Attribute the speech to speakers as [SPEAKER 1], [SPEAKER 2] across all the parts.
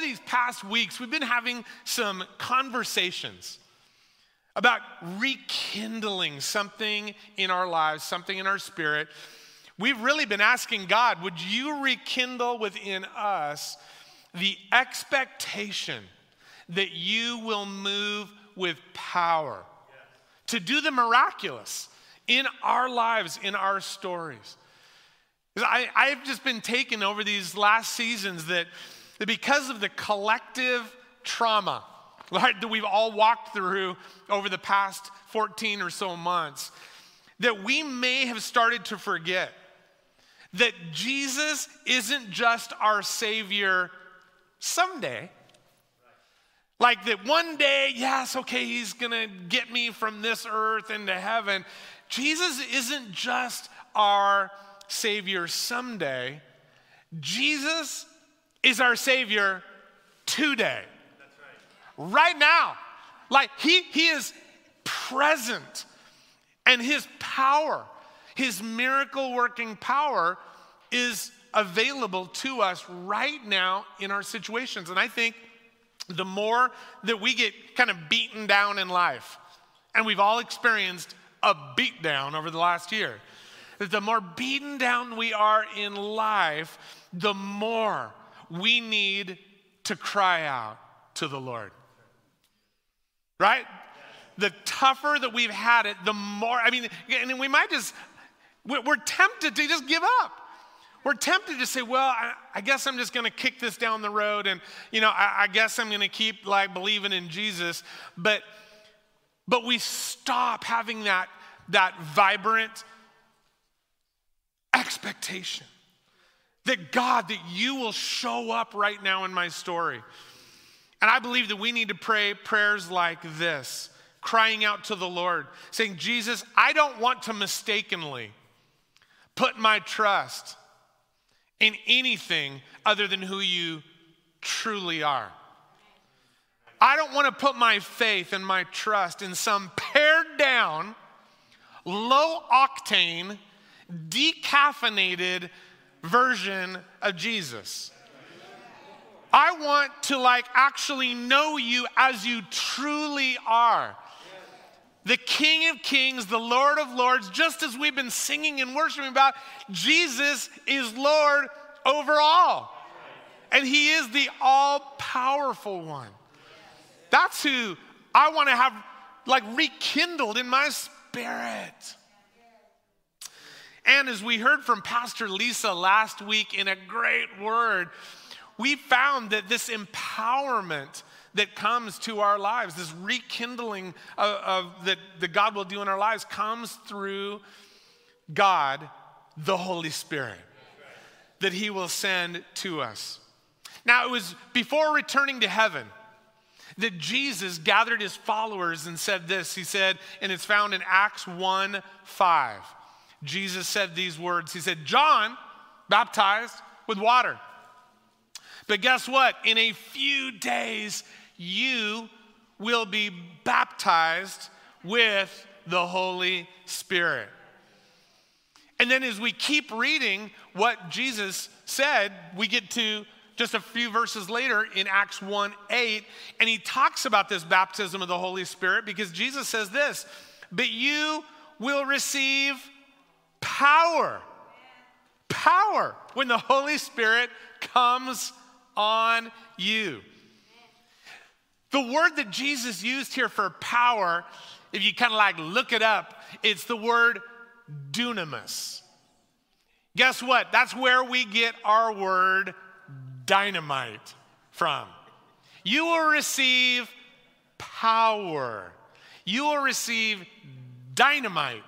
[SPEAKER 1] over these past weeks, we've been having some conversations about rekindling something in our lives, something in our spirit. We've really been asking God, would you rekindle within us the expectation that you will move with power to do the miraculous in our lives, in our stories? I, I've just been taken over these last seasons that, that because of the collective trauma right, that we've all walked through over the past 14 or so months, that we may have started to forget that Jesus isn't just our Savior someday. Like that one day, yes, okay, he's gonna get me from this earth into heaven. Jesus isn't just our Savior someday, Jesus is our Savior today. Right. now. Like he, he is present, and his power, his miracle working power, is available to us right now in our situations. And I think the more that we get kind of beaten down in life, and we've all experienced a beatdown over the last year, that the more beaten down we are in life, the more we need to cry out to the Lord. Right? The tougher that we've had it, the more, I mean, and we might just, we're tempted to just give up. We're tempted to say, well, I, I guess I'm just going to kick this down the road and, you know, I, I guess I'm going to keep like believing in Jesus. But, but we stop having that, that vibrant expectation that God, that you will show up right now in my story. And I believe that we need to pray prayers like this, crying out to the Lord, saying, Jesus, I don't want to mistakenly put my trust in anything other than who you truly are. I don't want to put my faith and my trust in some pared down, low octane, decaffeinated version of Jesus. I want to like actually know you as you truly are. The King of Kings, the Lord of Lords, just as we've been singing and worshiping about, Jesus is Lord over all. And He is the all powerful one. That's who I want to have like rekindled in my spirit. And as we heard from Pastor Lisa last week in a great word, we found that this empowerment that comes to our lives, this rekindling of, of that, that God will do in our lives, comes through God, the Holy Spirit, that He will send to us. Now, it was before returning to heaven that Jesus gathered his followers and said this. He said, and it's found in Acts 1 5. Jesus said these words He said, John baptized with water. But guess what? In a few days, you will be baptized with the Holy Spirit. And then, as we keep reading what Jesus said, we get to just a few verses later in Acts 1 8, and he talks about this baptism of the Holy Spirit because Jesus says this, but you will receive power. Power when the Holy Spirit comes on you. The word that Jesus used here for power, if you kind of like look it up, it's the word dunamis. Guess what? That's where we get our word dynamite from. You will receive power. You will receive dynamite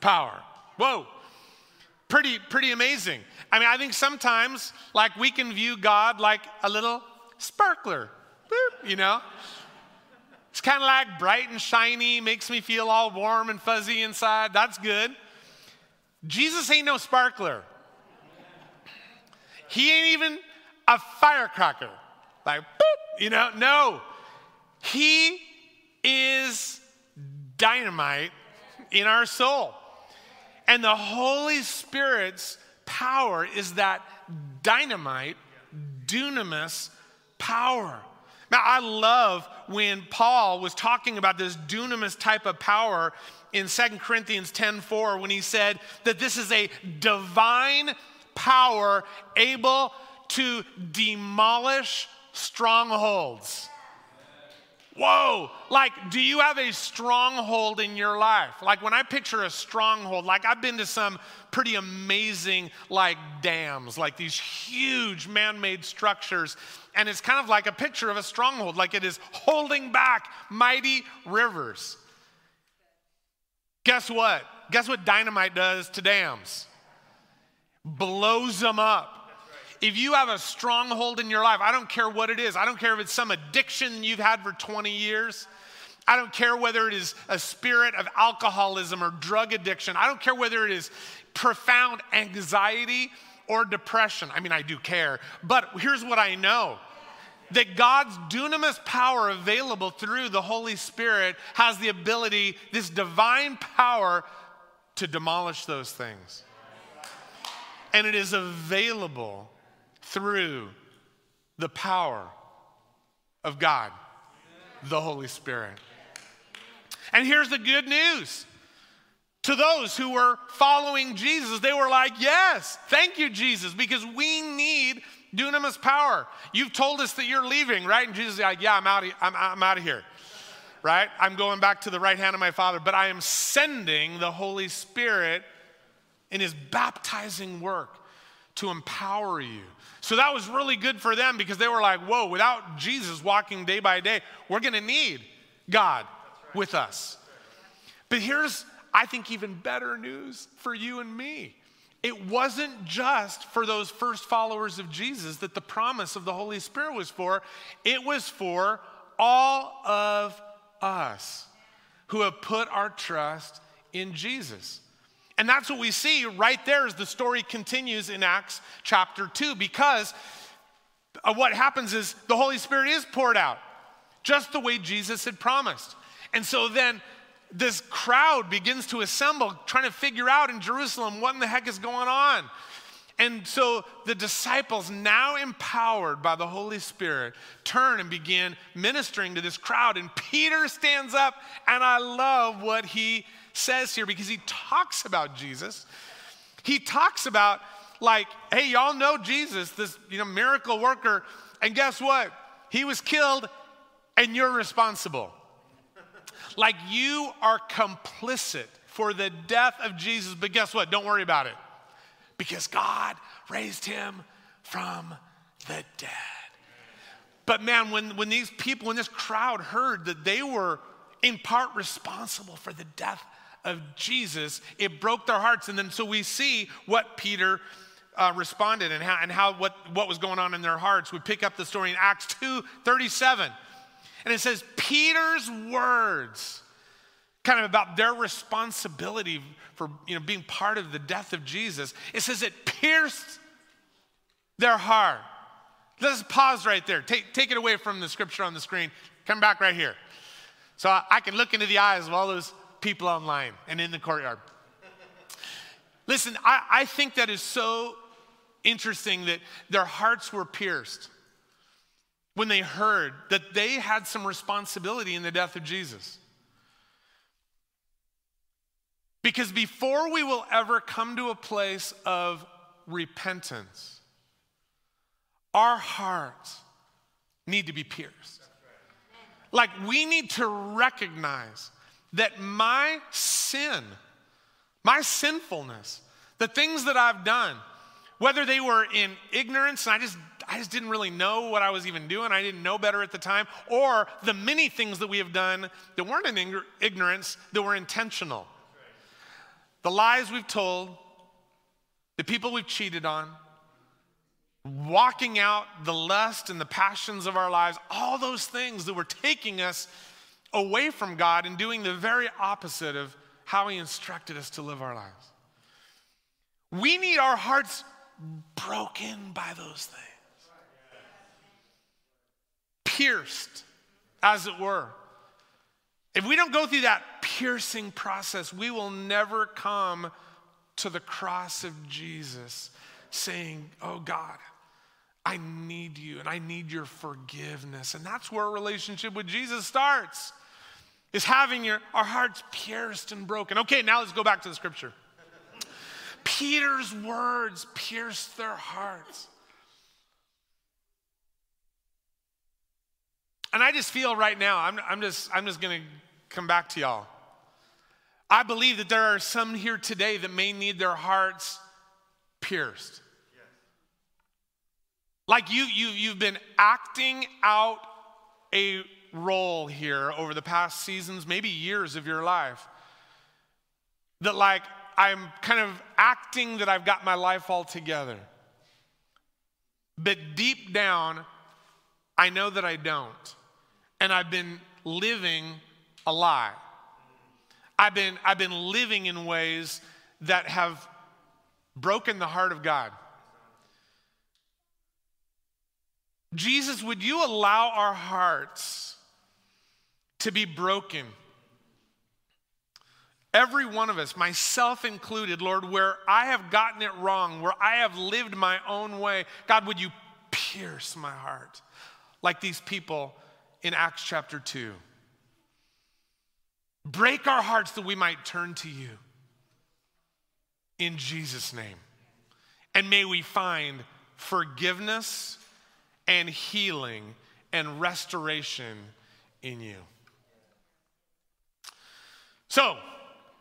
[SPEAKER 1] power. Whoa pretty, pretty amazing. I mean, I think sometimes, like, we can view God like a little sparkler, Boop, you know? It's kind of like bright and shiny, makes me feel all warm and fuzzy inside. That's good. Jesus ain't no sparkler. He ain't even a firecracker. Like, boop, you know? No. He is dynamite in our soul. And the Holy Spirit's power is that dynamite, dunamis power. Now, I love when Paul was talking about this dunamis type of power in 2 Corinthians 10:4 when he said that this is a divine power able to demolish strongholds. Whoa, like, do you have a stronghold in your life? Like, when I picture a stronghold, like, I've been to some pretty amazing, like, dams, like these huge man made structures. And it's kind of like a picture of a stronghold, like it is holding back mighty rivers. Guess what? Guess what dynamite does to dams? Blows them up. If you have a stronghold in your life, I don't care what it is, I don't care if it's some addiction you've had for 20 years. I don't care whether it is a spirit of alcoholism or drug addiction. I don't care whether it is profound anxiety or depression. I mean, I do care, but here's what I know that God's dunamis power available through the Holy Spirit has the ability, this divine power, to demolish those things. And it is available through the power of God, the Holy Spirit. And here's the good news to those who were following Jesus, they were like, Yes, thank you, Jesus, because we need dunamis power. You've told us that you're leaving, right? And Jesus is like, Yeah, I'm out of, I'm, I'm out of here, right? I'm going back to the right hand of my Father, but I am sending the Holy Spirit in his baptizing work to empower you. So that was really good for them because they were like, whoa, without Jesus walking day by day, we're gonna need God right. with us. But here's, I think, even better news for you and me. It wasn't just for those first followers of Jesus that the promise of the Holy Spirit was for, it was for all of us who have put our trust in Jesus. And that's what we see right there as the story continues in Acts chapter 2, because what happens is the Holy Spirit is poured out, just the way Jesus had promised. And so then this crowd begins to assemble, trying to figure out in Jerusalem what in the heck is going on. And so the disciples, now empowered by the Holy Spirit, turn and begin ministering to this crowd. And Peter stands up, and I love what he says here because he talks about Jesus. He talks about, like, hey, y'all know Jesus, this you know, miracle worker. And guess what? He was killed, and you're responsible. like, you are complicit for the death of Jesus. But guess what? Don't worry about it because God raised him from the dead. But man, when, when these people, when this crowd heard that they were in part responsible for the death of Jesus, it broke their hearts. And then so we see what Peter uh, responded and how, and how what, what was going on in their hearts. We pick up the story in Acts 2 37. And it says, Peter's words, kind of about their responsibility for you know, being part of the death of Jesus. It says it pierced their heart. Let's pause right there. Take, take it away from the scripture on the screen. Come back right here. So I, I can look into the eyes of all those people online and in the courtyard. Listen, I, I think that is so interesting that their hearts were pierced when they heard that they had some responsibility in the death of Jesus. Because before we will ever come to a place of repentance, our hearts need to be pierced. Like we need to recognize that my sin, my sinfulness, the things that I've done, whether they were in ignorance and I just I just didn't really know what I was even doing. I didn't know better at the time. Or the many things that we have done that weren't in ignorance, that were intentional. The lies we've told, the people we've cheated on, walking out the lust and the passions of our lives, all those things that were taking us away from God and doing the very opposite of how He instructed us to live our lives. We need our hearts broken by those things, pierced, as it were. If we don't go through that piercing process, we will never come to the cross of Jesus saying, Oh God, I need you and I need your forgiveness. And that's where a relationship with Jesus starts. Is having your, our hearts pierced and broken. Okay, now let's go back to the scripture. Peter's words pierced their hearts. And I just feel right now, I'm, I'm just, I'm just going to come back to y'all. I believe that there are some here today that may need their hearts pierced. Like you, you, you've been acting out a role here over the past seasons, maybe years of your life. That, like, I'm kind of acting that I've got my life all together. But deep down, I know that I don't. And I've been living a lie. I've been, I've been living in ways that have broken the heart of God. Jesus, would you allow our hearts to be broken? Every one of us, myself included, Lord, where I have gotten it wrong, where I have lived my own way, God, would you pierce my heart like these people in Acts chapter 2? Break our hearts that we might turn to you in Jesus' name. And may we find forgiveness and healing and restoration in you. So,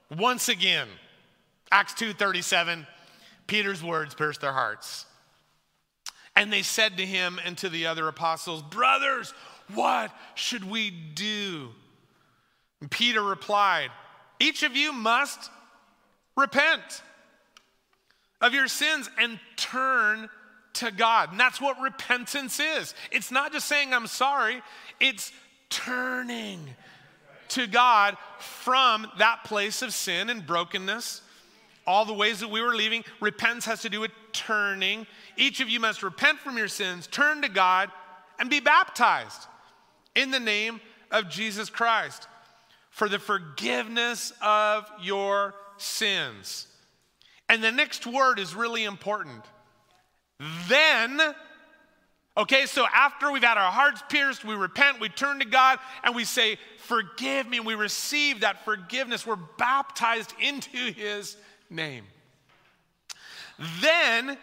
[SPEAKER 1] once again, Acts 2:37, Peter's words pierced their hearts. And they said to him and to the other apostles, "Brothers, what should we do?" And Peter replied, "Each of you must repent of your sins and turn to God. And that's what repentance is. It's not just saying, I'm sorry, it's turning to God from that place of sin and brokenness. All the ways that we were leaving, repentance has to do with turning. Each of you must repent from your sins, turn to God, and be baptized in the name of Jesus Christ for the forgiveness of your sins. And the next word is really important then, okay, so after we've had our hearts pierced, we repent, we turn to God, and we say, Forgive me, we receive that forgiveness. We're baptized into His name. Then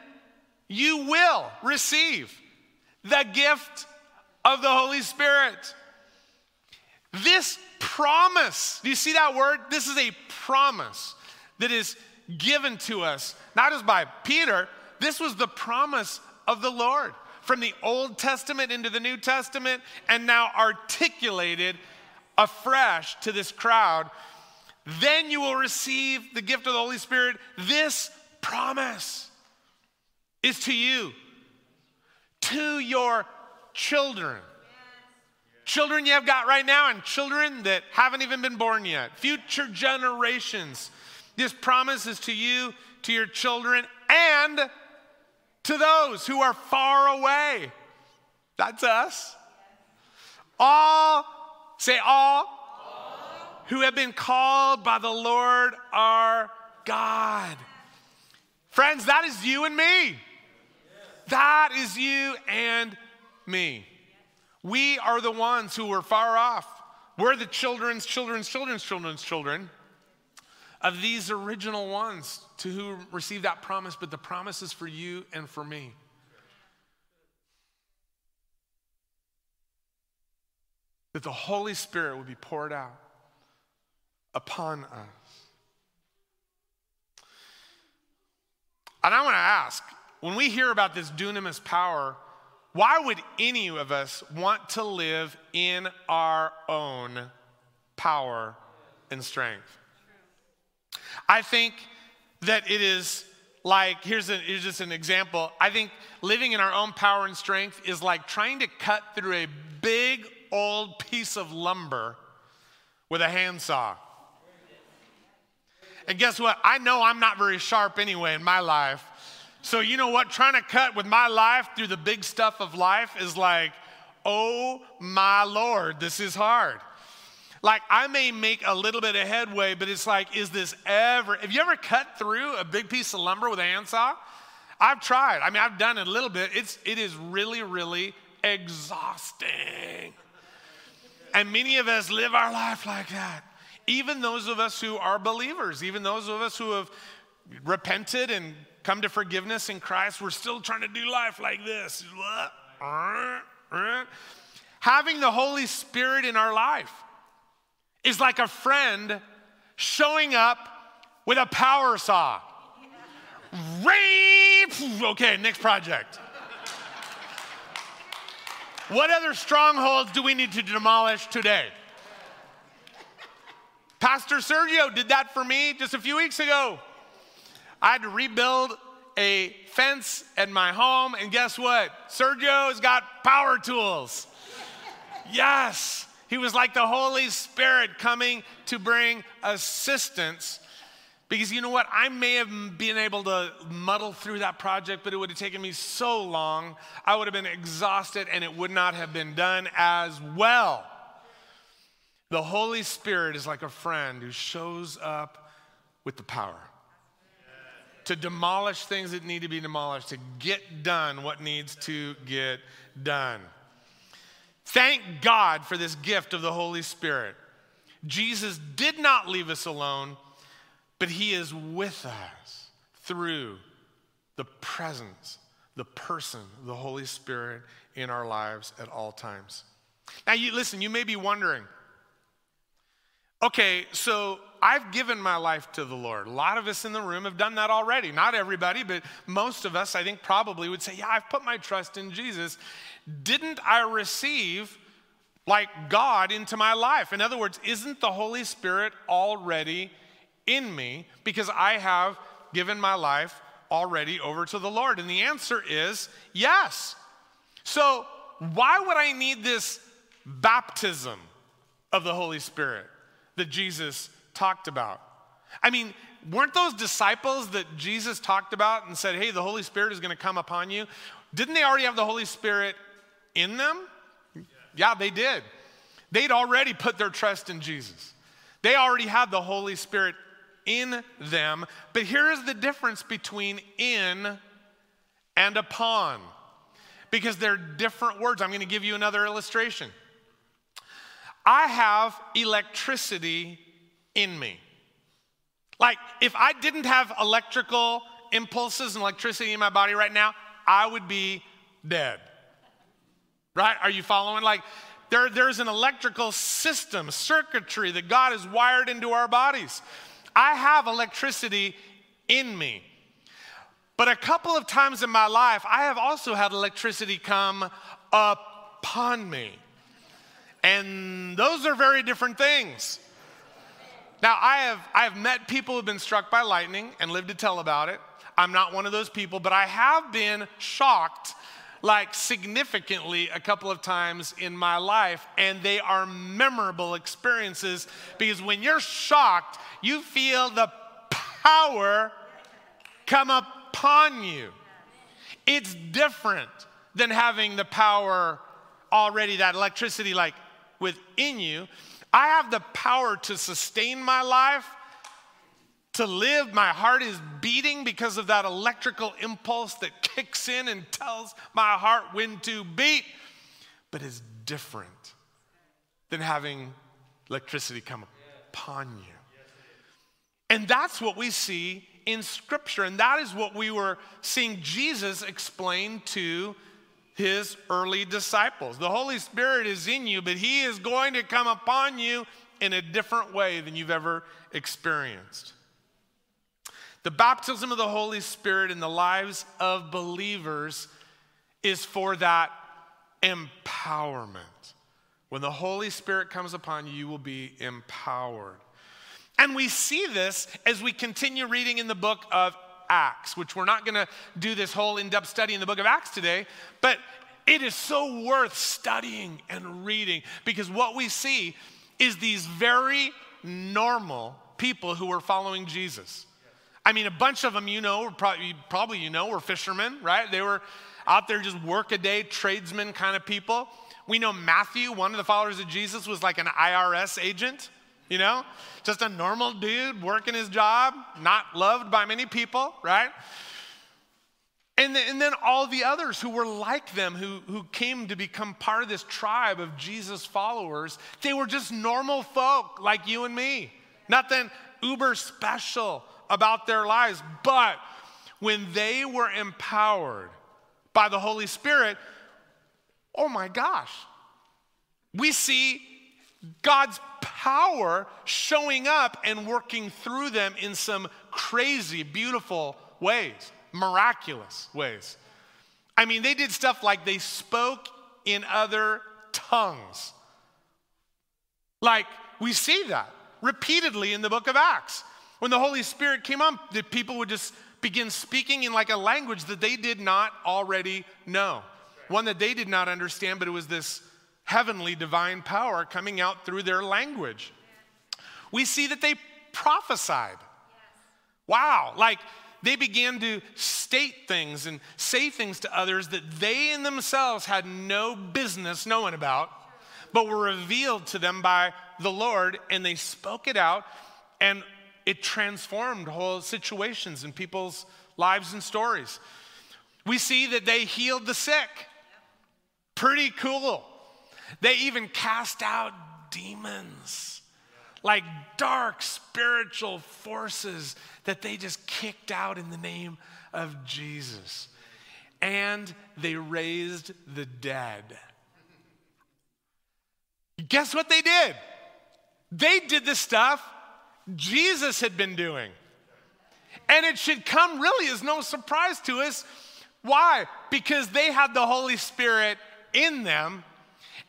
[SPEAKER 1] you will receive the gift of the Holy Spirit. This promise, do you see that word? This is a promise that is given to us, not just by Peter, this was the promise of the Lord from the Old Testament into the New Testament and now articulated afresh to this crowd. Then you will receive the gift of the Holy Spirit. This promise is to you, to your children. Children you have got right now, and children that haven't even been born yet, future generations. This promise is to you, to your children, and to those who are far away. That's us. All, say all, all, who have been called by the Lord our God. Friends, that is you and me. That is you and me. We are the ones who were far off. We're the children's children's children's children's children of these original ones to who received that promise, but the promise is for you and for me. That the Holy Spirit would be poured out upon us. And I want to ask when we hear about this dunamis power, why would any of us want to live in our own power and strength? I think that it is like, here's, a, here's just an example. I think living in our own power and strength is like trying to cut through a big old piece of lumber with a handsaw. And guess what? I know I'm not very sharp anyway in my life. So, you know what? Trying to cut with my life through the big stuff of life is like, oh my Lord, this is hard. Like I may make a little bit of headway, but it's like, is this ever, have you ever cut through a big piece of lumber with a handsaw? I've tried. I mean, I've done it a little bit. It's, it is really, really exhausting. And many of us live our life like that. Even those of us who are believers, even those of us who have repented and come to forgiveness in Christ, we're still trying to do life like this. Having the Holy Spirit in our life is like a friend showing up with a power saw. Rape! Okay, next project. What other strongholds do we need to demolish today? Pastor Sergio did that for me just a few weeks ago. I had to rebuild a fence at my home, and guess what? Sergio's got power tools. Yes, he was like the Holy Spirit coming to bring assistance. Because you know what? I may have been able to muddle through that project, but it would have taken me so long. I would have been exhausted and it would not have been done as well. The Holy Spirit is like a friend who shows up with the power to demolish things that need to be demolished, to get done what needs to get done. Thank God for this gift of the Holy Spirit. Jesus did not leave us alone, but He is with us through the presence, the person, the Holy Spirit in our lives at all times. Now, you listen, you may be wondering, okay, so I've given my life to the Lord. A lot of us in the room have done that already. Not everybody, but most of us, I think, probably would say, Yeah, I've put my trust in Jesus. Didn't I receive like God into my life? In other words, isn't the Holy Spirit already in me because I have given my life already over to the Lord? And the answer is yes. So, why would I need this baptism of the Holy Spirit that Jesus talked about. I mean, weren't those disciples that Jesus talked about and said, hey, the Holy Spirit is going to come upon you? Didn't they already have the Holy Spirit in them? Yeah, they did. They'd already put their trust in Jesus. They already had the Holy Spirit in them. But here is the difference between in and upon, because they're different words. I'm going to give you another illustration. I have electricity in me. Like, if I didn't have electrical impulses and electricity in my body right now, I would be dead. Right? Are you following? Like, there, there's an electrical system, circuitry that God has wired into our bodies. I have electricity in me. But a couple of times in my life, I have also had electricity come upon me. And those are very different things. Now, I have, I have met people who've been struck by lightning and lived to tell about it. I'm not one of those people, but I have been shocked, like significantly, a couple of times in my life, and they are memorable experiences because when you're shocked, you feel the power come upon you. It's different than having the power already, that electricity, like within you. I have the power to sustain my life, to live. My heart is beating because of that electrical impulse that kicks in and tells my heart when to beat. But it's different than having electricity come upon you. And that's what we see in Scripture. And that is what we were seeing Jesus explain to his early disciples. The Holy Spirit is in you, but he is going to come upon you in a different way than you've ever experienced. The baptism of the Holy Spirit in the lives of believers is for that empowerment. When the Holy Spirit comes upon you, you will be empowered. And we see this as we continue reading in the book of Acts, which we're not going to do this whole in depth study in the book of Acts today, but it is so worth studying and reading because what we see is these very normal people who were following Jesus. I mean, a bunch of them, you know, probably, probably you know, were fishermen, right? They were out there just work a day, tradesmen kind of people. We know Matthew, one of the followers of Jesus, was like an IRS agent you know? Just a normal dude working his job, not loved by many people, right? And, the, and then all the others who were like them, who, who came to become part of this tribe of Jesus followers, they were just normal folk like you and me. Nothing uber special about their lives. But when they were empowered by the Holy Spirit, oh my gosh, we see God's power showing up and working through them in some crazy, beautiful ways, miraculous ways. I mean, they did stuff like they spoke in other tongues. Like, we see that repeatedly in the book of Acts. When the Holy Spirit came on, the people would just begin speaking in like a language that they did not already know, one that they did not understand, but it was this heavenly divine power coming out through their language. We see that they prophesied. Wow, like they began to state things and say things to others that they in themselves had no business knowing about, but were revealed to them by the Lord, and they spoke it out, and it transformed whole situations in people's lives and stories. We see that they healed the sick. Pretty cool. They even cast out demons, like dark spiritual forces that they just kicked out in the name of Jesus. And they raised the dead. Guess what they did? They did the stuff Jesus had been doing. And it should come really as no surprise to us. Why? Because they had the Holy Spirit in them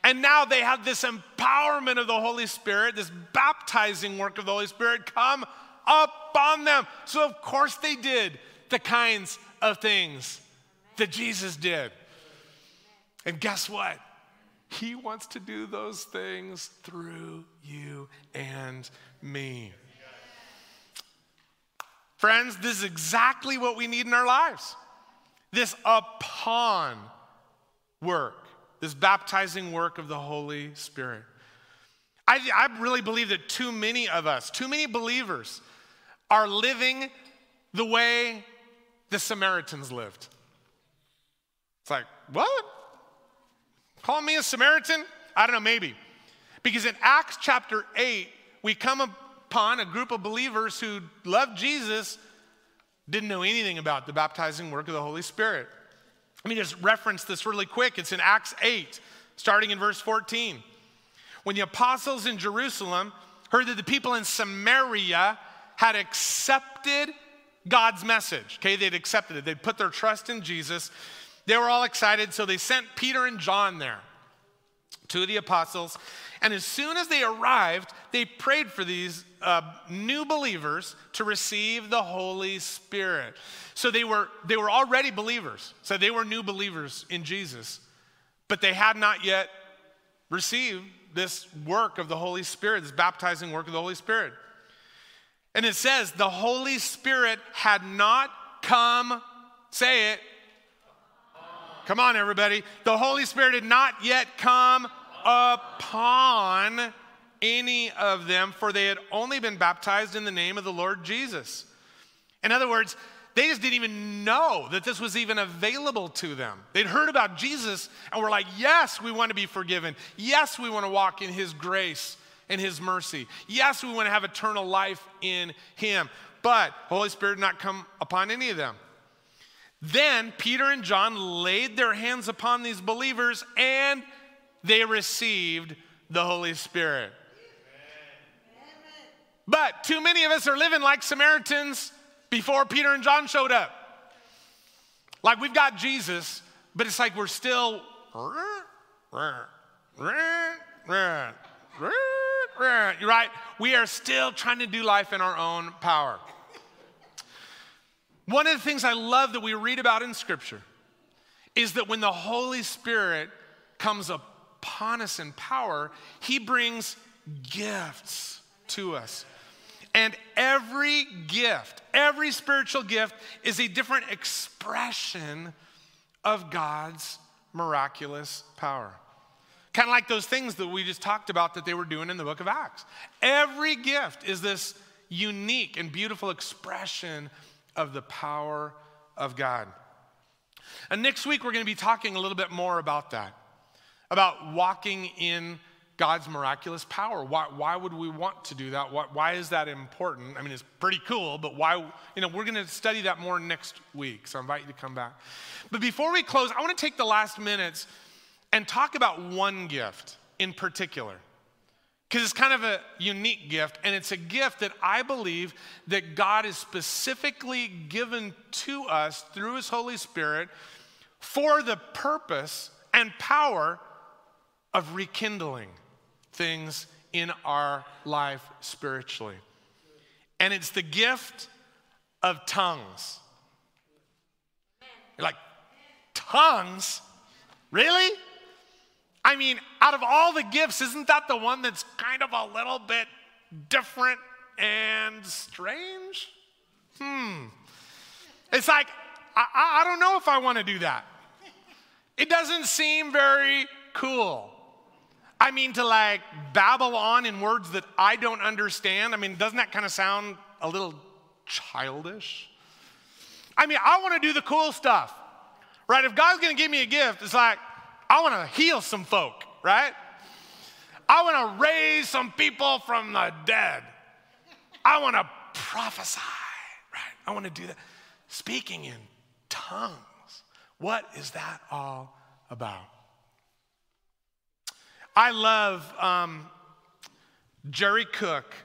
[SPEAKER 1] and now they have this empowerment of the Holy Spirit, this baptizing work of the Holy Spirit come upon them. So, of course, they did the kinds of things that Jesus did. And guess what? He wants to do those things through you and me. Friends, this is exactly what we need in our lives this upon work this baptizing work of the Holy Spirit. I, I really believe that too many of us, too many believers, are living the way the Samaritans lived. It's like, what? Call me a Samaritan? I don't know, maybe. Because in Acts chapter 8, we come upon a group of believers who loved Jesus, didn't know anything about the baptizing work of the Holy Spirit. Let me just reference this really quick. It's in Acts 8, starting in verse 14. When the apostles in Jerusalem heard that the people in Samaria had accepted God's message, okay, they'd accepted it, they'd put their trust in Jesus, they were all excited, so they sent Peter and John there, two of the apostles. And as soon as they arrived, they prayed for these uh, new believers to receive the Holy Spirit. So they were, they were already believers. So they were new believers in Jesus, but they had not yet received this work of the Holy Spirit, this baptizing work of the Holy Spirit. And it says, the Holy Spirit had not come, say it. Come on, everybody. The Holy Spirit had not yet come upon any of them, for they had only been baptized in the name of the Lord Jesus. In other words, they just didn't even know that this was even available to them. They'd heard about Jesus and were like, yes, we want to be forgiven. Yes, we want to walk in his grace and his mercy. Yes, we want to have eternal life in him. But Holy Spirit did not come upon any of them. Then Peter and John laid their hands upon these believers and they received the Holy Spirit. But too many of us are living like Samaritans before Peter and John showed up. Like we've got Jesus, but it's like we're still, right? We are still trying to do life in our own power. One of the things I love that we read about in Scripture is that when the Holy Spirit comes upon us in power, He brings gifts to us. And every gift, every spiritual gift is a different expression of God's miraculous power. Kind of like those things that we just talked about that they were doing in the book of Acts. Every gift is this unique and beautiful expression of the power of God. And next week, we're going to be talking a little bit more about that, about walking in God's miraculous power. Why, why would we want to do that? Why, why is that important? I mean, it's pretty cool, but why, you know, we're going to study that more next week. So I invite you to come back. But before we close, I want to take the last minutes and talk about one gift in particular. Because it's kind of a unique gift, and it's a gift that I believe that God has specifically given to us through His Holy Spirit for the purpose and power of rekindling things in our life spiritually. And it's the gift of tongues. You're like, tongues? Really? I mean, out of all the gifts, isn't that the one that's kind of a little bit different and strange? Hmm. It's like, I, I don't know if I want to do that. It doesn't seem very cool. I mean, to like babble on in words that I don't understand. I mean, doesn't that kind of sound a little childish? I mean, I want to do the cool stuff, right? If God's going to give me a gift, it's like, I want to heal some folk, right? I want to raise some people from the dead. I want to prophesy, right? I want to do that. Speaking in tongues. What is that all about? I love um, Jerry Cook,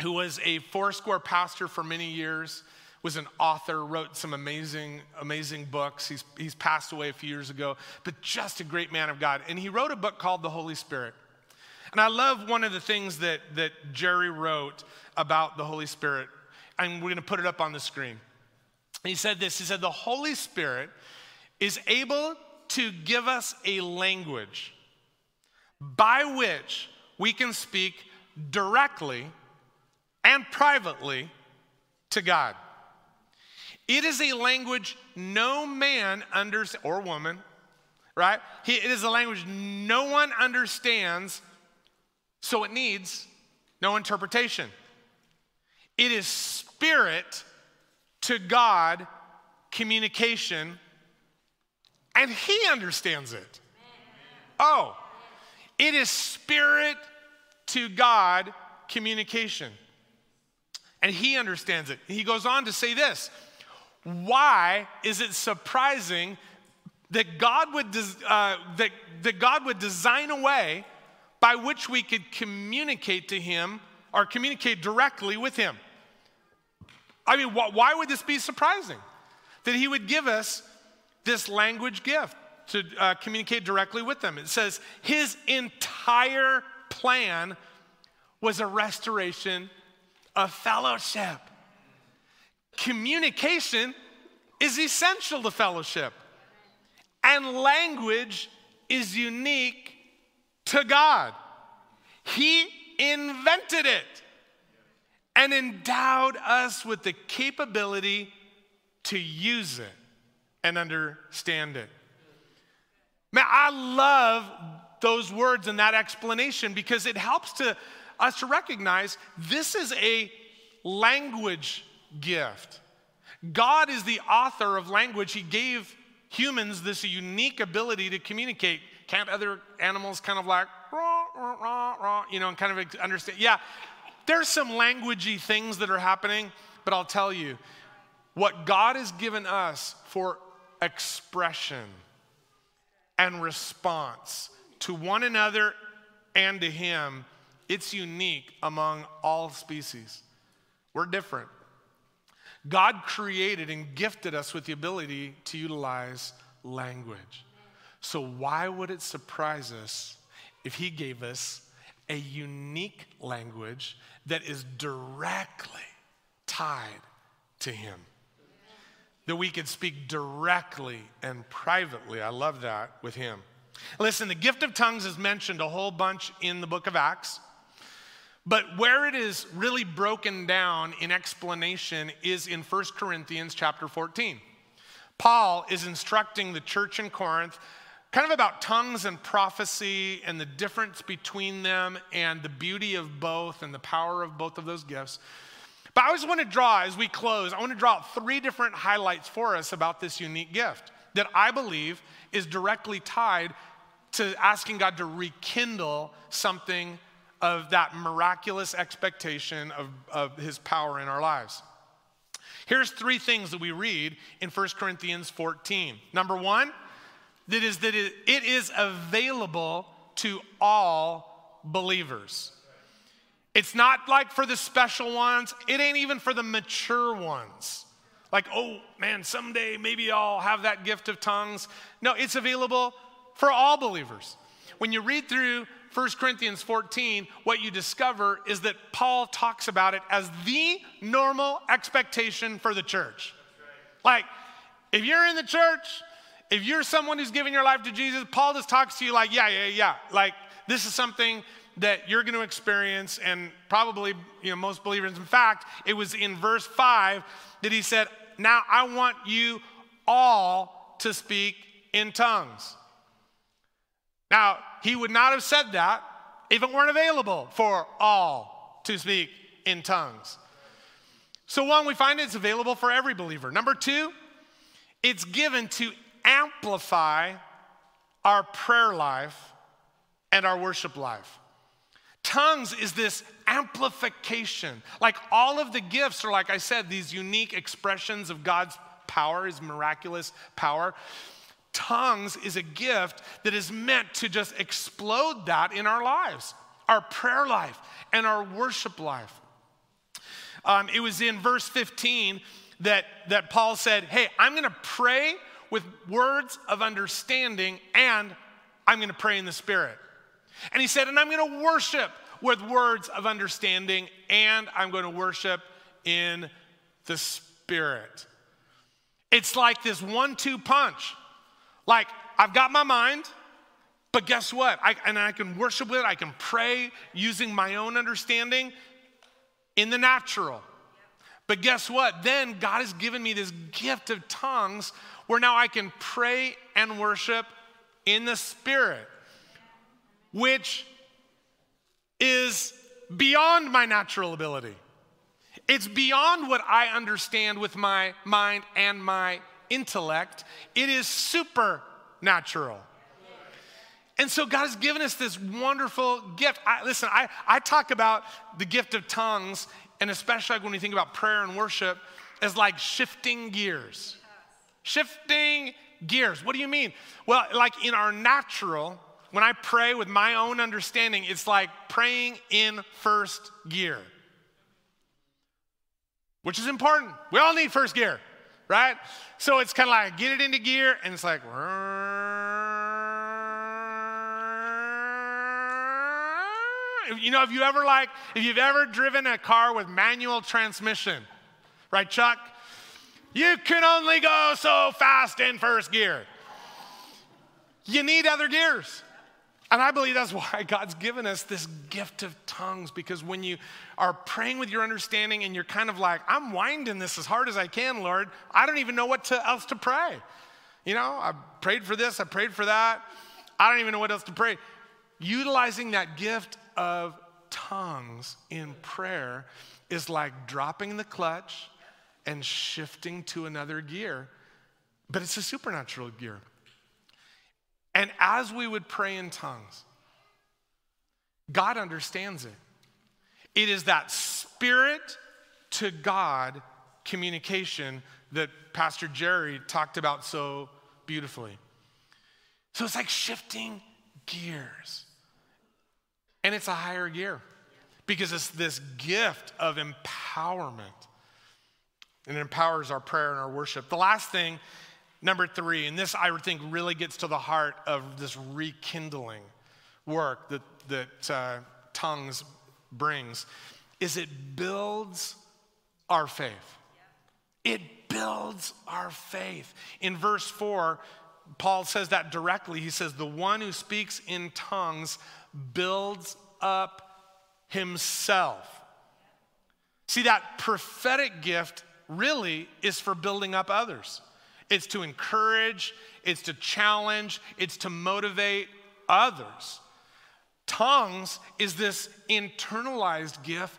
[SPEAKER 1] who was a Foursquare pastor for many years, was an author, wrote some amazing, amazing books. He's, he's passed away a few years ago, but just a great man of God. And he wrote a book called The Holy Spirit. And I love one of the things that, that Jerry wrote about the Holy Spirit. And we're going to put it up on the screen. He said this He said, The Holy Spirit is able to give us a language by which we can speak directly and privately to God. It is a language no man understands, or woman, right? It is a language no one understands, so it needs no interpretation. It is spirit to God communication, and He understands it. Oh, it is spirit to God communication. And he understands it. He goes on to say this Why is it surprising that God would, des- uh, that, that God would design a way by which we could communicate to him or communicate directly with him? I mean, wh- why would this be surprising? That he would give us this language gift to uh, communicate directly with them. It says his entire plan was a restoration of fellowship. Communication is essential to fellowship, and language is unique to God. He invented it and endowed us with the capability to use it and understand it. Man, I love those words and that explanation because it helps to us to recognize this is a language gift. God is the author of language. He gave humans this unique ability to communicate. Can't other animals kind of like, rah, rah, rah, rah, you know, and kind of understand? Yeah, there's some languagey things that are happening, but I'll tell you, what God has given us for expression and response to one another and to Him, it's unique among all species. We're different. God created and gifted us with the ability to utilize language. So, why would it surprise us if He gave us a unique language that is directly tied to Him? That we could speak directly and privately. I love that with him. Listen, the gift of tongues is mentioned a whole bunch in the book of Acts. But where it is really broken down in explanation is in 1 Corinthians chapter 14. Paul is instructing the church in Corinth kind of about tongues and prophecy and the difference between them and the beauty of both and the power of both of those gifts. But I always want to draw, as we close, I want to draw three different highlights for us about this unique gift. that I believe is directly tied to asking God to rekindle something of that miraculous expectation of, of his power in our lives. Here's three things that we read in 1 Corinthians 14. Number one, that is that it is available to all believers. It's not like for the special ones, it ain't even for the mature ones. Like, oh man, someday maybe I'll have that gift of tongues. No, it's available for all believers. When you read through 1 Corinthians 14, what you discover is that Paul talks about it as the normal expectation for the church. Like, if you're in the church, if you're someone who's giving your life to Jesus, Paul just talks to you like, yeah, yeah, yeah. Like, this is something that you're going to experience, and probably, you know, most believers. In fact, it was in verse 5 that he said, Now I want you all to speak in tongues. Now, he would not have said that if it weren't available for all to speak in tongues. So, one, we find it's available for every believer. Number two, it's given to amplify our prayer life and our worship life. Tongues is this amplification. Like all of the gifts are, like I said, these unique expressions of God's power, his miraculous power. Tongues is a gift that is meant to just explode that in our lives, our prayer life, and our worship life. Um, it was in verse 15 that, that Paul said, Hey, I'm going to pray with words of understanding, and I'm going to pray in the Spirit. And he said, And I'm going to worship with words of understanding, and I'm going to worship in the Spirit. It's like this one two punch. Like, I've got my mind, but guess what? I, and I can worship with it, I can pray using my own understanding in the natural. But guess what? Then God has given me this gift of tongues where now I can pray and worship in the Spirit, which is beyond my natural ability. It's beyond what I understand with my mind and my intellect, it is supernatural. And so God has given us this wonderful gift. I, listen, I, I talk about the gift of tongues, and especially when we think about prayer and worship, as like shifting gears. Shifting gears. What do you mean? Well, like in our natural, when I pray with my own understanding, it's like praying in first gear, which is important. We all need first gear right? So it's kind of like get it into gear, and it's like, you know, if you ever like, if you've ever driven a car with manual transmission, right, Chuck? You can only go so fast in first gear. You need other gears. And I believe that's why God's given us this gift of tongues because when you are praying with your understanding and you're kind of like, I'm winding this as hard as I can, Lord, I don't even know what to, else to pray. You know, I prayed for this, I prayed for that. I don't even know what else to pray. Utilizing that gift of tongues in prayer is like dropping the clutch and shifting to another gear, but it's a supernatural gear. And as we would pray in tongues, God understands it. It is that spirit to God communication that Pastor Jerry talked about so beautifully. So it's like shifting gears. And it's a higher gear because it's this gift of empowerment. And it empowers our prayer and our worship. The last thing Number three, and this I think really gets to the heart of this rekindling work that, that uh, tongues brings, is it builds our faith. It builds our faith. In verse four, Paul says that directly. He says, The one who speaks in tongues builds up himself. See, that prophetic gift really is for building up others. It's to encourage, it's to challenge, it's to motivate others. Tongues is this internalized gift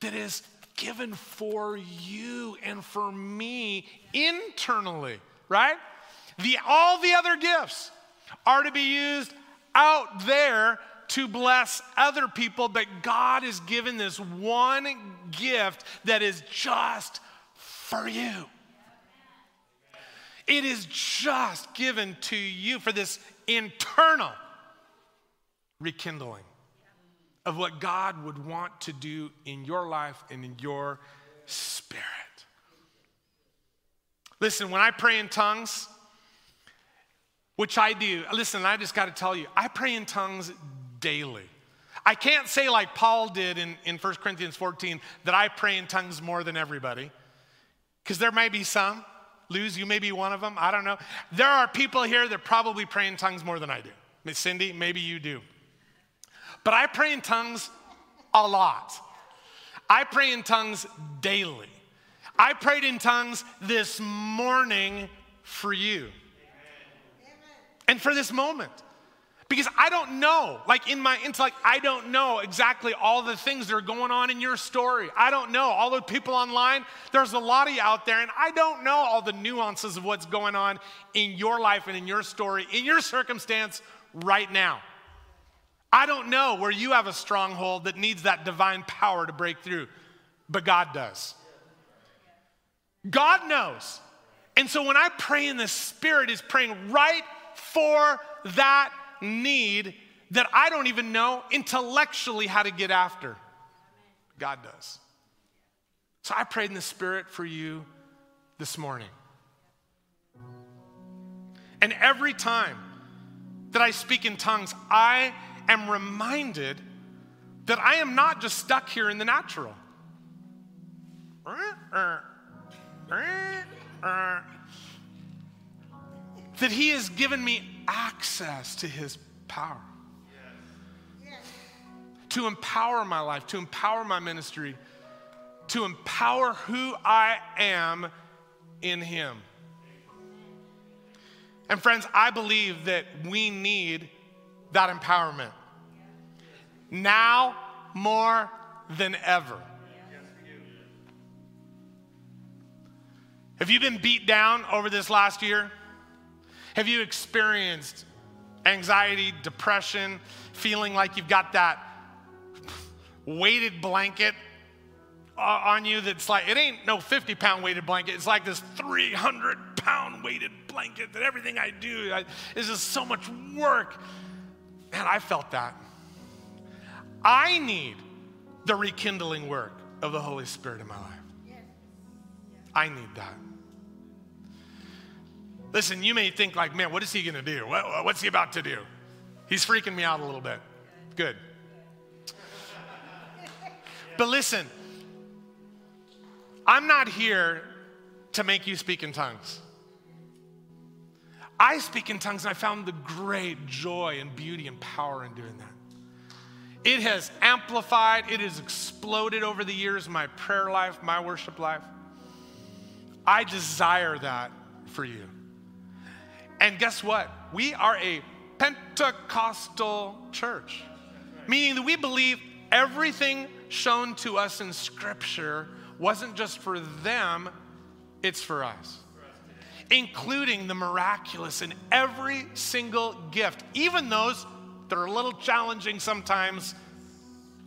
[SPEAKER 1] that is given for you and for me internally, right? The, all the other gifts are to be used out there to bless other people, but God has given this one gift that is just for you. It is just given to you for this internal rekindling of what God would want to do in your life and in your spirit. Listen, when I pray in tongues, which I do, listen, I just got to tell you, I pray in tongues daily. I can't say like Paul did in, in 1 Corinthians 14 that I pray in tongues more than everybody, because there may be some. Luz, you may be one of them. I don't know. There are people here that probably pray in tongues more than I do. Miss Cindy, maybe you do. But I pray in tongues a lot. I pray in tongues daily. I prayed in tongues this morning for you and for this moment. Because I don't know, like in my intellect, I don't know exactly all the things that are going on in your story. I don't know. All the people online, there's a lot of you out there, and I don't know all the nuances of what's going on in your life and in your story, in your circumstance right now. I don't know where you have a stronghold that needs that divine power to break through, but God does. God knows. And so when I pray in the Spirit, is praying right for that need that I don't even know intellectually how to get after. God does. So I prayed in the Spirit for you this morning. And every time that I speak in tongues, I am reminded that I am not just stuck here in the natural. That He has given me access to his power. To empower my life, to empower my ministry, to empower who I am in him. And friends, I believe that we need that empowerment now more than ever. Have you been beat down over this last year? Have you experienced anxiety, depression, feeling like you've got that weighted blanket on you that's like, it ain't no 50 pound weighted blanket. It's like this 300 pound weighted blanket that everything I do is just so much work. Man, I felt that. I need the rekindling work of the Holy Spirit in my life. I need that. Listen, you may think like, man, what is he going to do? What, what's he about to do? He's freaking me out a little bit. Good. But listen, I'm not here to make you speak in tongues. I speak in tongues and I found the great joy and beauty and power in doing that. It has amplified, it has exploded over the years, my prayer life, my worship life. I desire that for you. And guess what? We are a Pentecostal church, meaning that we believe everything shown to us in Scripture wasn't just for them, it's for us. Including the miraculous in every single gift, even those that are a little challenging sometimes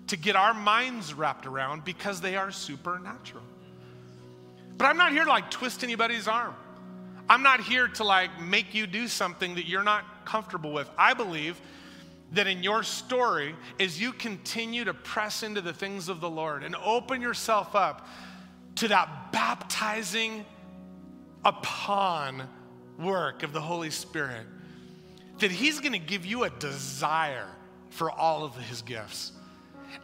[SPEAKER 1] to get our minds wrapped around because they are supernatural. But I'm not here to like twist anybody's arm. I'm not here to like make you do something that you're not comfortable with. I believe that in your story, as you continue to press into the things of the Lord and open yourself up to that baptizing upon work of the Holy Spirit, that He's gonna give you a desire for all of His gifts.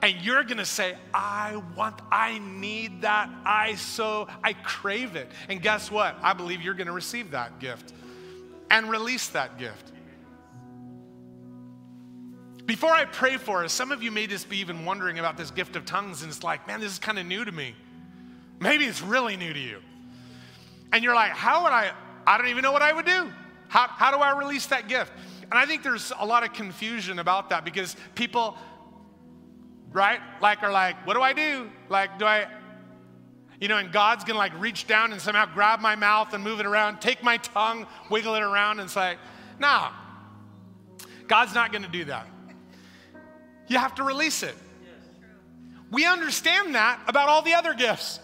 [SPEAKER 1] And you're gonna say, I want, I need that. I so, I crave it. And guess what? I believe you're gonna receive that gift and release that gift. Before I pray for us, some of you may just be even wondering about this gift of tongues, and it's like, man, this is kind of new to me. Maybe it's really new to you. And you're like, how would I? I don't even know what I would do. How, how do I release that gift? And I think there's a lot of confusion about that because people right? Like, are like, what do I do? Like, do I? You know, and God's gonna like reach down and somehow grab my mouth and move it around, take my tongue, wiggle it around, and say, nah, God's not gonna do that. You have to release it. We understand that about all the other gifts,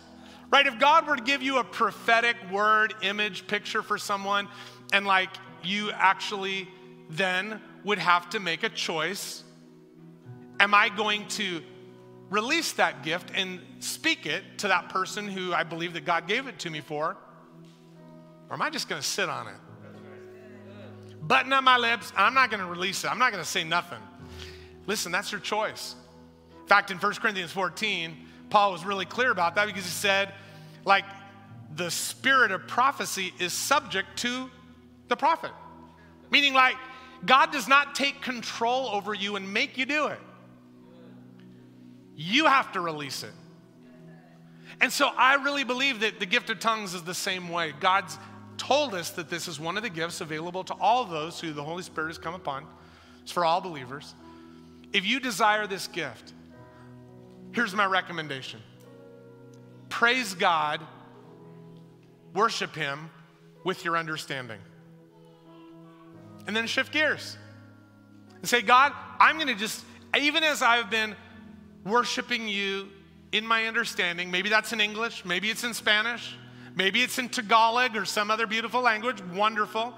[SPEAKER 1] right? If God were to give you a prophetic word, image, picture for someone, and like you actually then would have to make a choice Am I going to release that gift and speak it to that person who I believe that God gave it to me for? Or am I just going to sit on it? Button up my lips, I'm not going to release it. I'm not going to say nothing. Listen, that's your choice. In fact, in 1 Corinthians 14, Paul was really clear about that because he said, like, the spirit of prophecy is subject to the prophet. Meaning, like, God does not take control over you and make you do it. You have to release it. And so I really believe that the gift of tongues is the same way. God's told us that this is one of the gifts available to all those who the Holy Spirit has come upon. It's for all believers. If you desire this gift, here's my recommendation praise God, worship Him with your understanding. And then shift gears and say, God, I'm going to just, even as I've been worshiping you in my understanding. Maybe that's in English, maybe it's in Spanish, maybe it's in Tagalog or some other beautiful language. Wonderful.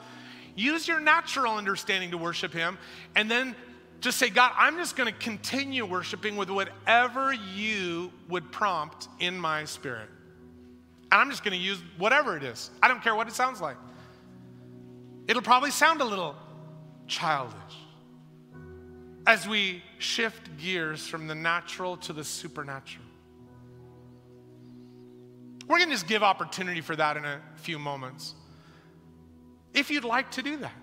[SPEAKER 1] Use your natural understanding to worship Him, and then just say, God, I'm just going to continue worshiping with whatever you would prompt in my spirit. And I'm just going to use whatever it is. I don't care what it sounds like. It'll probably sound a little childish as we shift gears from the natural to the supernatural. We're going to just give opportunity for that in a few moments. If you'd like to do that,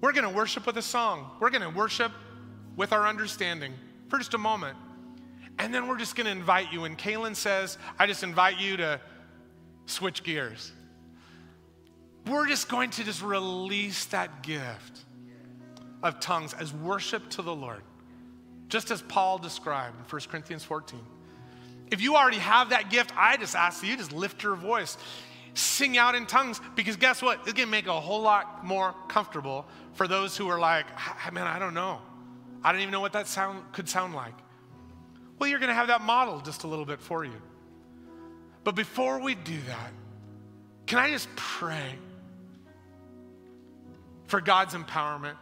[SPEAKER 1] we're going to worship with a song. We're going to worship with our understanding for just a moment. And then we're just going to invite you. And Kaylin says, I just invite you to switch gears. We're just going to just release that gift of tongues as worship to the Lord, just as Paul described in 1 Corinthians 14. If you already have that gift, I just ask that you just lift your voice, sing out in tongues, because guess what? It's gonna make a whole lot more comfortable for those who are like, man, I don't know. I don't even know what that sound could sound like. Well, you're gonna have that model just a little bit for you. But before we do that, can I just pray for God's empowerment?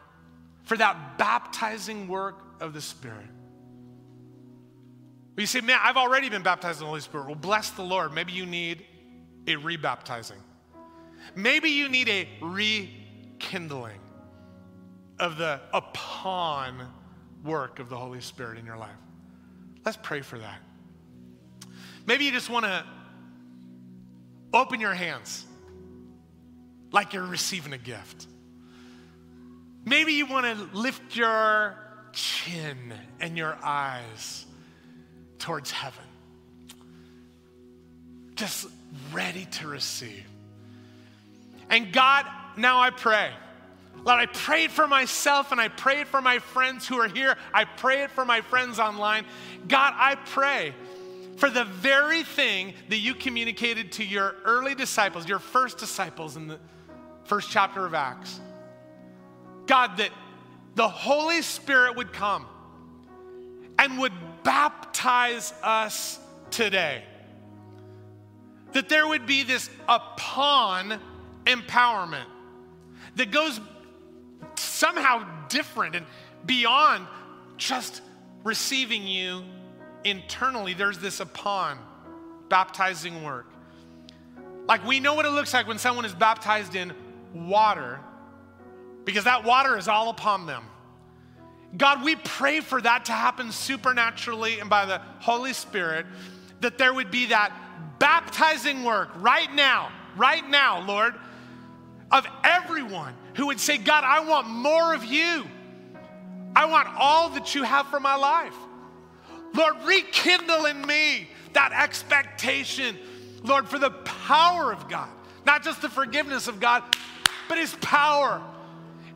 [SPEAKER 1] For that baptizing work of the Spirit. you say, man, I've already been baptized in the Holy Spirit. Well, bless the Lord. Maybe you need a rebaptizing. Maybe you need a rekindling of the upon work of the Holy Spirit in your life. Let's pray for that. Maybe you just want to open your hands like you're receiving a gift. Maybe you want to lift your chin and your eyes towards heaven, just ready to receive. And God, now I pray. Lord, I pray it for myself and I pray it for my friends who are here. I pray it for my friends online. God, I pray for the very thing that you communicated to your early disciples, your first disciples in the first chapter of Acts. God, that the Holy Spirit would come and would baptize us today. That there would be this upon empowerment that goes somehow different and beyond just receiving you internally. There's this upon baptizing work. Like we know what it looks like when someone is baptized in water because that water is all upon them. God, we pray for that to happen supernaturally and by the Holy Spirit, that there would be that baptizing work right now, right now, Lord, of everyone who would say, God, I want more of you. I want all that you have for my life. Lord, rekindle in me that expectation, Lord, for the power of God, not just the forgiveness of God, but His power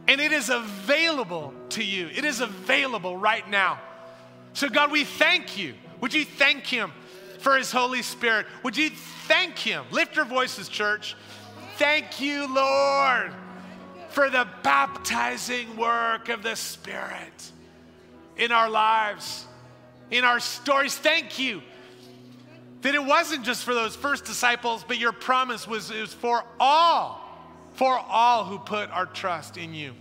[SPEAKER 1] and it is available to you. It is available right now. So, God, we thank you. Would you thank Him for his Holy Spirit. Would you thank him? Lift your voices, church. Thank you, Lord, for the baptizing work of the Spirit in our lives, in our stories. Thank you that it wasn't just for those first disciples, but your promise was, was for all, for all who put our trust in you.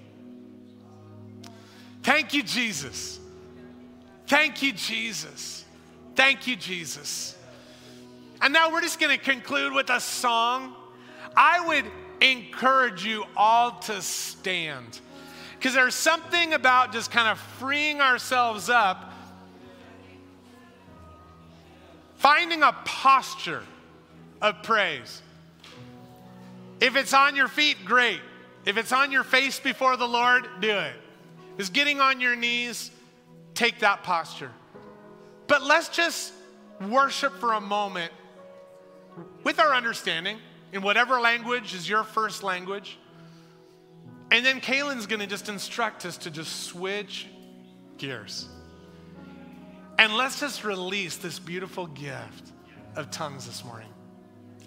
[SPEAKER 1] Thank you, Jesus. Thank you, Jesus. Thank you, Jesus. And now we're just going to conclude with a song. I would encourage you all to stand because there's something about just kind of freeing ourselves up, finding a posture of praise. If it's on your feet, great. If it's on your face before the Lord, do it. Is getting on your knees, take that posture. But let's just worship for a moment with our understanding in whatever language is your first language. And then Kaylin's gonna just instruct us to just switch gears. And let's just release this beautiful gift of tongues this morning.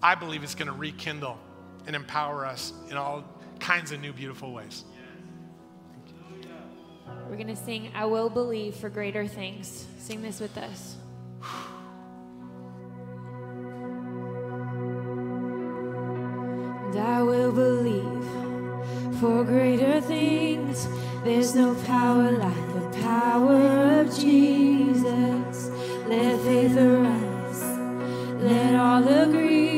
[SPEAKER 1] I believe it's gonna rekindle and empower us in all kinds of new, beautiful ways.
[SPEAKER 2] We're going to sing I Will Believe for Greater Things. Sing this with us. And I will believe for greater things. There's no power like the power of Jesus. Let faith arise. Let all agree.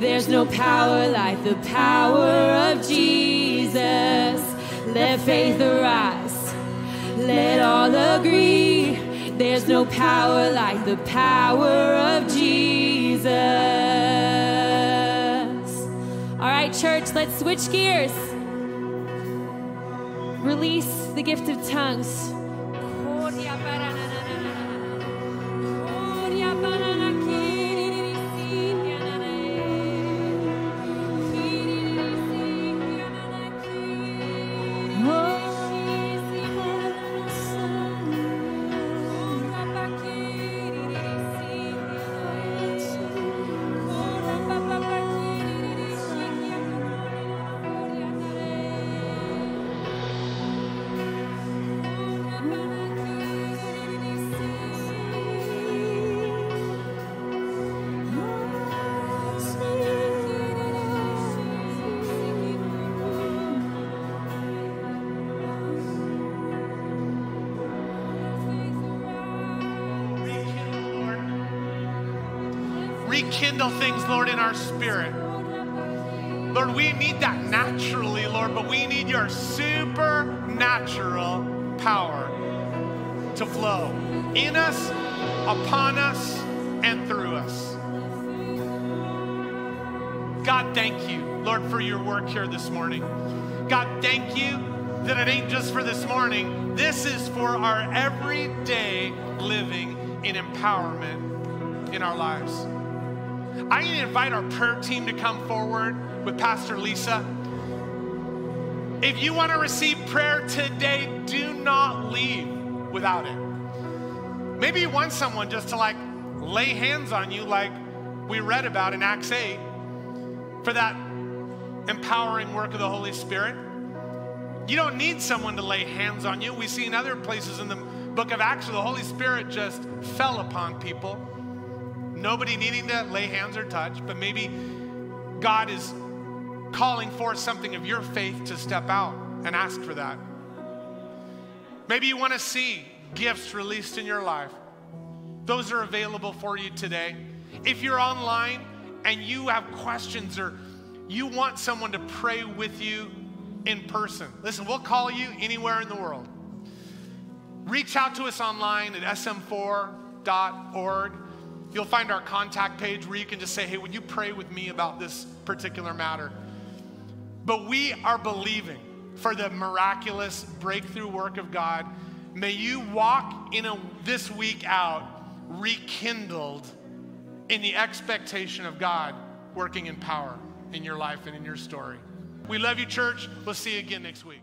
[SPEAKER 2] There's no power like the power of Jesus. Let faith arise. Let all agree. There's no power like the power of Jesus. All right, church, let's switch gears. Release the gift of tongues.
[SPEAKER 1] Upon us, and through us. God, thank you, Lord, for your work here this morning. God, thank you that it ain't just for this morning. This is for our everyday living in empowerment in our lives. I invite our prayer team to come forward with Pastor Lisa. If you want to receive prayer today, do not leave without it. Maybe you want someone just to like lay hands on you, like we read about in Acts 8, for that empowering work of the Holy Spirit. You don't need someone to lay hands on you. We see in other places in the book of Acts where the Holy Spirit just fell upon people nobody needing to lay hands or touch, but maybe God is calling forth something of your faith to step out and ask for that. Maybe you want to see gifts released in your life. Those are available for you today. If you're online and you have questions or you want someone to pray with you in person, listen, we'll call you anywhere in the world. Reach out to us online at sm4.org You'll find our contact page where you can just say, hey, would you pray with me about this particular matter? But we are believing for the miraculous breakthrough work of God. May you walk in a, this week out rekindled in the expectation of God working in power in your life and in your story. We love you, church. We'll see you again next week.